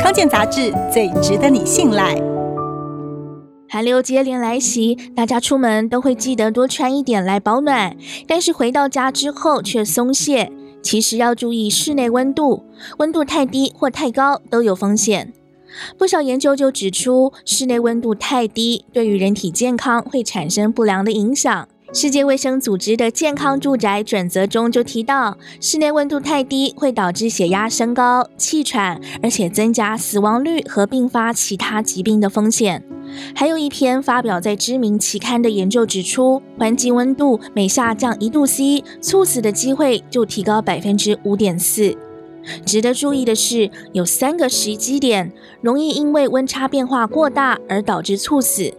康健杂志最值得你信赖。寒流接连来袭，大家出门都会记得多穿一点来保暖，但是回到家之后却松懈。其实要注意室内温度，温度太低或太高都有风险。不少研究就指出，室内温度太低对于人体健康会产生不良的影响。世界卫生组织的健康住宅准则中就提到，室内温度太低会导致血压升高、气喘，而且增加死亡率和并发其他疾病的风险。还有一篇发表在知名期刊的研究指出，环境温度每下降一度 C，猝死的机会就提高百分之五点四。值得注意的是，有三个时机点容易因为温差变化过大而导致猝死，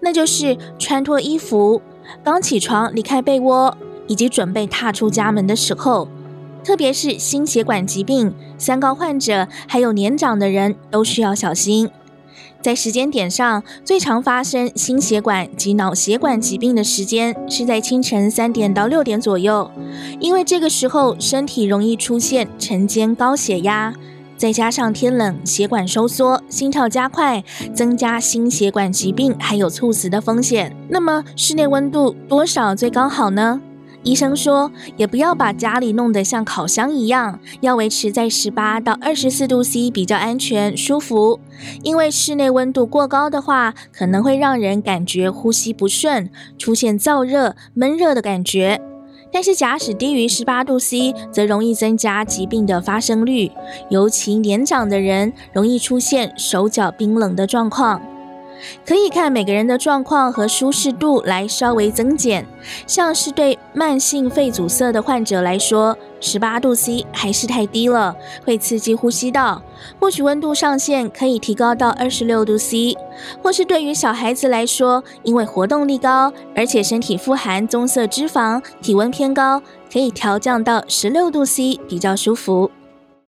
那就是穿脱衣服。刚起床离开被窝，以及准备踏出家门的时候，特别是心血管疾病、三高患者，还有年长的人都需要小心。在时间点上，最常发生心血管及脑血管疾病的时间是在清晨三点到六点左右，因为这个时候身体容易出现晨间高血压。再加上天冷，血管收缩，心跳加快，增加心血管疾病还有猝死的风险。那么室内温度多少最刚好呢？医生说，也不要把家里弄得像烤箱一样，要维持在十八到二十四度 C 比较安全舒服。因为室内温度过高的话，可能会让人感觉呼吸不顺，出现燥热、闷热的感觉。但是，假使低于十八度 C，则容易增加疾病的发生率，尤其年长的人容易出现手脚冰冷的状况。可以看每个人的状况和舒适度来稍微增减，像是对慢性肺阻塞的患者来说，十八度 C 还是太低了，会刺激呼吸道。或许温度上限可以提高到二十六度 C，或是对于小孩子来说，因为活动力高，而且身体富含棕色脂肪，体温偏高，可以调降到十六度 C，比较舒服。